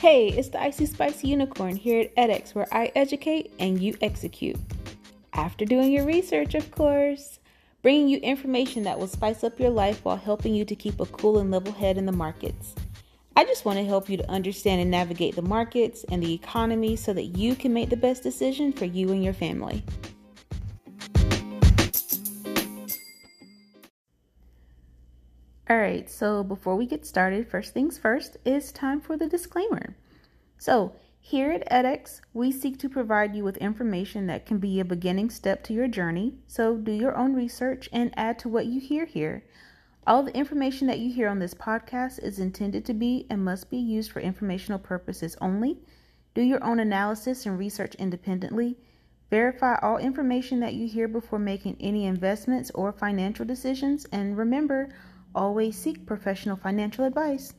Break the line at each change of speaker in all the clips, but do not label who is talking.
Hey, it's the Icy Spicy Unicorn here at edX, where I educate and you execute. After doing your research, of course, bringing you information that will spice up your life while helping you to keep a cool and level head in the markets. I just want to help you to understand and navigate the markets and the economy so that you can make the best decision for you and your family. All right, so before we get started, first things first, it's time for the disclaimer. So, here at edX, we seek to provide you with information that can be a beginning step to your journey. So, do your own research and add to what you hear here. All the information that you hear on this podcast is intended to be and must be used for informational purposes only. Do your own analysis and research independently. Verify all information that you hear before making any investments or financial decisions. And remember, Always seek professional financial advice.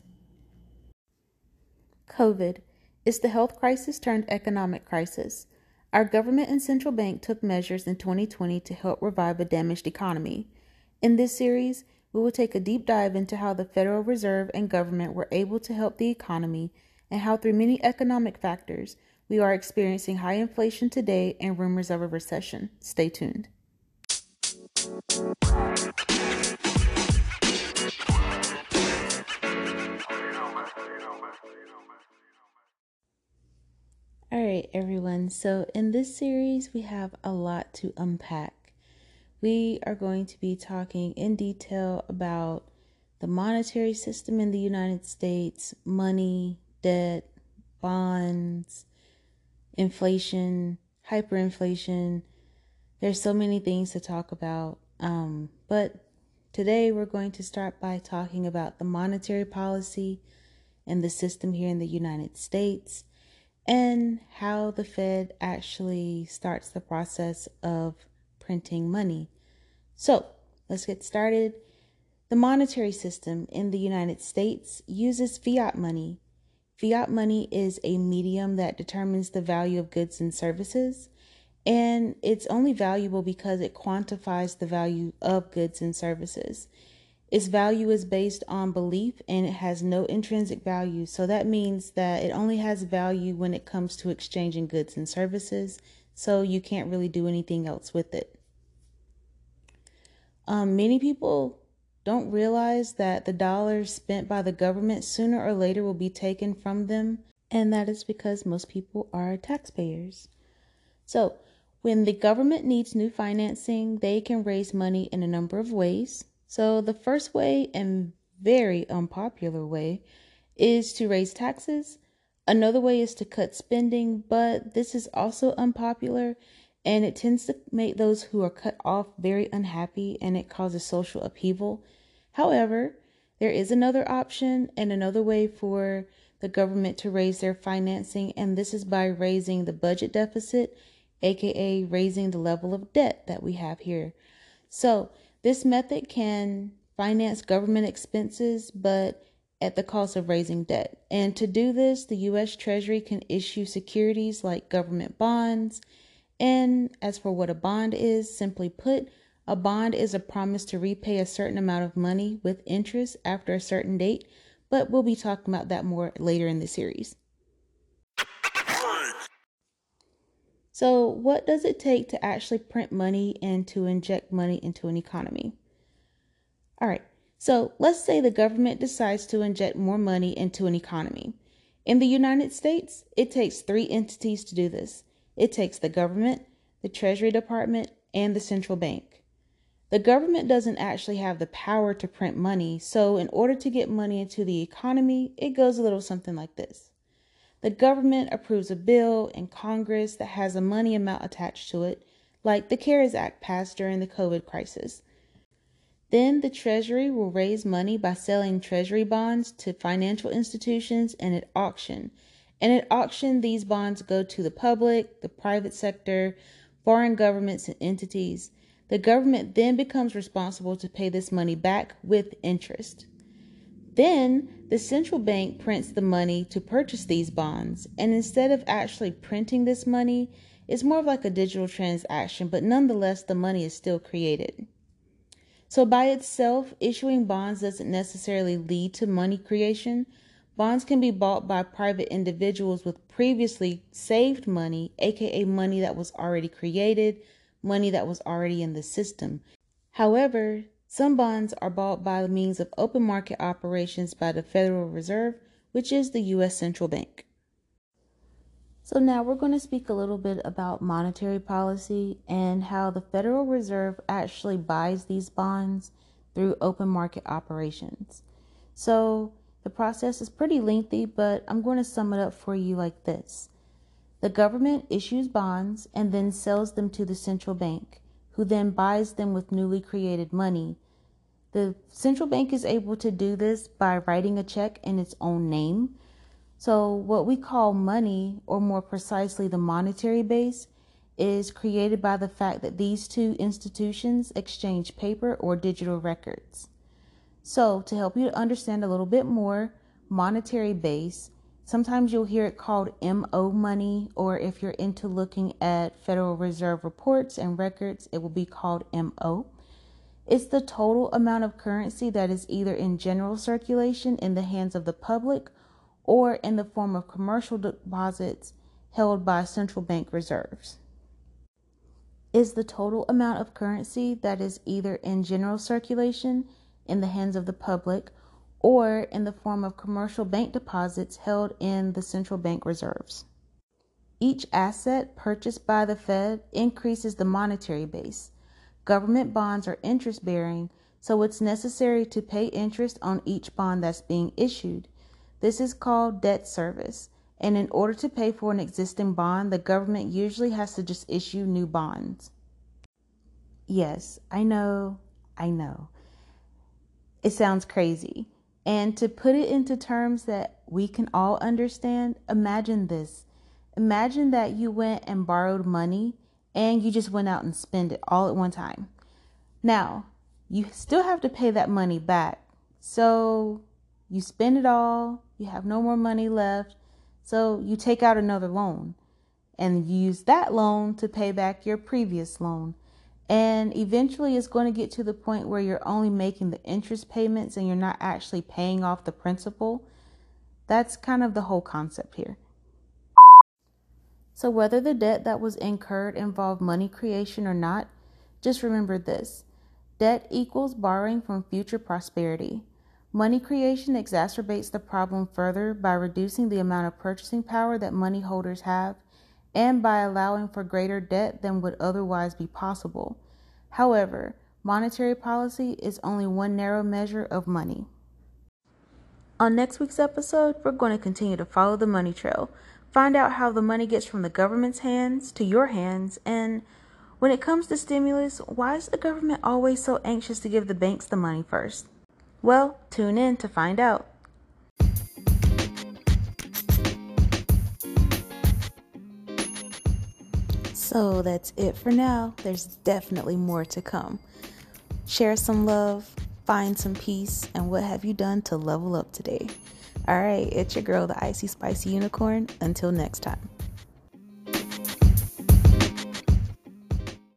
COVID is the health crisis turned economic crisis. Our government and central bank took measures in 2020 to help revive a damaged economy. In this series, we will take a deep dive into how the Federal Reserve and government were able to help the economy and how, through many economic factors, we are experiencing high inflation today and rumors of a recession. Stay tuned. All right, everyone. So, in this series, we have a lot to unpack. We are going to be talking in detail about the monetary system in the United States, money, debt, bonds, inflation, hyperinflation. There's so many things to talk about. Um, but today, we're going to start by talking about the monetary policy and the system here in the United States and how the Fed actually starts the process of printing money. So, let's get started. The monetary system in the United States uses fiat money. Fiat money is a medium that determines the value of goods and services, and it's only valuable because it quantifies the value of goods and services. Its value is based on belief and it has no intrinsic value. So that means that it only has value when it comes to exchanging goods and services. So you can't really do anything else with it. Um, many people don't realize that the dollars spent by the government sooner or later will be taken from them. And that is because most people are taxpayers. So when the government needs new financing, they can raise money in a number of ways. So, the first way and very unpopular way is to raise taxes. Another way is to cut spending, but this is also unpopular and it tends to make those who are cut off very unhappy and it causes social upheaval. However, there is another option and another way for the government to raise their financing, and this is by raising the budget deficit, aka raising the level of debt that we have here. So, this method can finance government expenses, but at the cost of raising debt. And to do this, the U.S. Treasury can issue securities like government bonds. And as for what a bond is, simply put, a bond is a promise to repay a certain amount of money with interest after a certain date, but we'll be talking about that more later in the series. So, what does it take to actually print money and to inject money into an economy? All right, so let's say the government decides to inject more money into an economy. In the United States, it takes three entities to do this it takes the government, the Treasury Department, and the central bank. The government doesn't actually have the power to print money, so in order to get money into the economy, it goes a little something like this. The government approves a bill in Congress that has a money amount attached to it, like the CARES Act passed during the COVID crisis. Then the Treasury will raise money by selling Treasury bonds to financial institutions and at auction. And at auction, these bonds go to the public, the private sector, foreign governments, and entities. The government then becomes responsible to pay this money back with interest. Then the central bank prints the money to purchase these bonds, and instead of actually printing this money, it's more of like a digital transaction, but nonetheless, the money is still created. So, by itself, issuing bonds doesn't necessarily lead to money creation. Bonds can be bought by private individuals with previously saved money, aka money that was already created, money that was already in the system. However, some bonds are bought by means of open market operations by the Federal Reserve, which is the U.S. central bank. So, now we're going to speak a little bit about monetary policy and how the Federal Reserve actually buys these bonds through open market operations. So, the process is pretty lengthy, but I'm going to sum it up for you like this The government issues bonds and then sells them to the central bank, who then buys them with newly created money. The central bank is able to do this by writing a check in its own name. So, what we call money, or more precisely the monetary base, is created by the fact that these two institutions exchange paper or digital records. So, to help you to understand a little bit more, monetary base, sometimes you'll hear it called MO money, or if you're into looking at Federal Reserve reports and records, it will be called MO. It's the total amount of currency that is either in general circulation in the hands of the public or in the form of commercial deposits held by central bank reserves. Is the total amount of currency that is either in general circulation in the hands of the public or in the form of commercial bank deposits held in the central bank reserves. Each asset purchased by the Fed increases the monetary base. Government bonds are interest bearing, so it's necessary to pay interest on each bond that's being issued. This is called debt service. And in order to pay for an existing bond, the government usually has to just issue new bonds. Yes, I know, I know. It sounds crazy. And to put it into terms that we can all understand, imagine this. Imagine that you went and borrowed money and you just went out and spent it all at one time. Now, you still have to pay that money back. So you spend it all, you have no more money left, so you take out another loan and use that loan to pay back your previous loan. And eventually, it's going to get to the point where you're only making the interest payments and you're not actually paying off the principal. That's kind of the whole concept here. So, whether the debt that was incurred involved money creation or not, just remember this debt equals borrowing from future prosperity. Money creation exacerbates the problem further by reducing the amount of purchasing power that money holders have and by allowing for greater debt than would otherwise be possible. However, monetary policy is only one narrow measure of money. On next week's episode, we're going to continue to follow the money trail, find out how the money gets from the government's hands to your hands, and when it comes to stimulus, why is the government always so anxious to give the banks the money first? Well, tune in to find out. So that's it for now. There's definitely more to come. Share some love, find some peace, and what have you done to level up today? All right, it's your girl, the Icy Spicy Unicorn. Until next time.